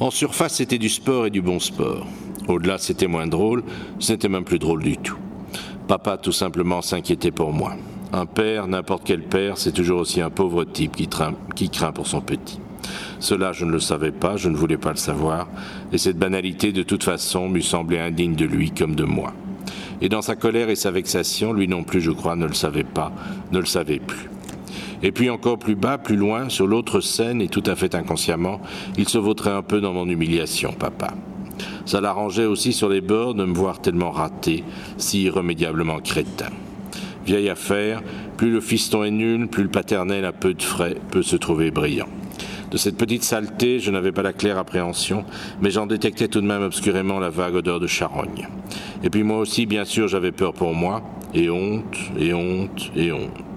En surface, c'était du sport et du bon sport. Au-delà, c'était moins drôle, ce n'était même plus drôle du tout. Papa, tout simplement, s'inquiétait pour moi. Un père, n'importe quel père, c'est toujours aussi un pauvre type qui, craint pour son petit. Cela, je ne le savais pas, je ne voulais pas le savoir, et cette banalité, de toute façon, m'eût semblé indigne de lui comme de moi. Et dans sa colère et sa vexation, lui non plus, je crois, ne le savait pas, ne le savait plus. Et puis encore plus bas, plus loin, sur l'autre scène, et tout à fait inconsciemment, il se vautrait un peu dans mon humiliation, papa. Ça l'arrangeait aussi sur les bords de me voir tellement raté, si irrémédiablement crétin. Vieille affaire, plus le fiston est nul, plus le paternel a peu de frais peut se trouver brillant. De cette petite saleté, je n'avais pas la claire appréhension, mais j'en détectais tout de même obscurément la vague odeur de charogne. Et puis moi aussi, bien sûr, j'avais peur pour moi, et honte, et honte, et honte.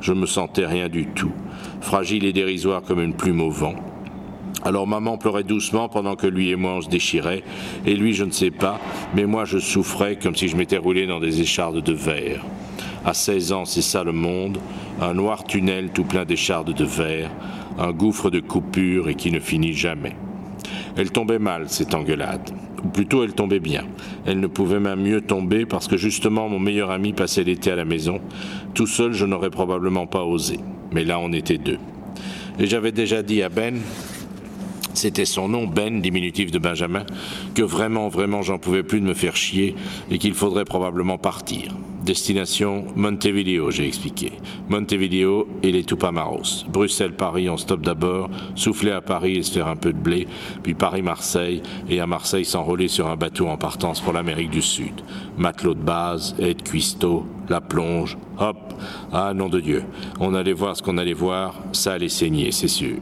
Je me sentais rien du tout, fragile et dérisoire comme une plume au vent, alors maman pleurait doucement pendant que lui et moi on se déchirait, et lui je ne sais pas, mais moi je souffrais comme si je m'étais roulé dans des échardes de verre. À 16 ans, c'est ça le monde, un noir tunnel tout plein d'échardes de verre, un gouffre de coupures et qui ne finit jamais. Elle tombait mal, cette engueulade. Ou plutôt, elle tombait bien. Elle ne pouvait même mieux tomber parce que justement mon meilleur ami passait l'été à la maison. Tout seul, je n'aurais probablement pas osé. Mais là, on était deux. Et j'avais déjà dit à Ben, c'était son nom, Ben, diminutif de Benjamin, que vraiment, vraiment, j'en pouvais plus de me faire chier et qu'il faudrait probablement partir. Destination Montevideo, j'ai expliqué. Montevideo et les Tupamaros. Bruxelles-Paris, on stoppe d'abord, souffler à Paris et se faire un peu de blé, puis Paris-Marseille, et à Marseille s'enrôler sur un bateau en partance pour l'Amérique du Sud. Matelot de base, aide cuistot, la plonge, hop, ah nom de Dieu. On allait voir ce qu'on allait voir, ça allait saigner, c'est sûr.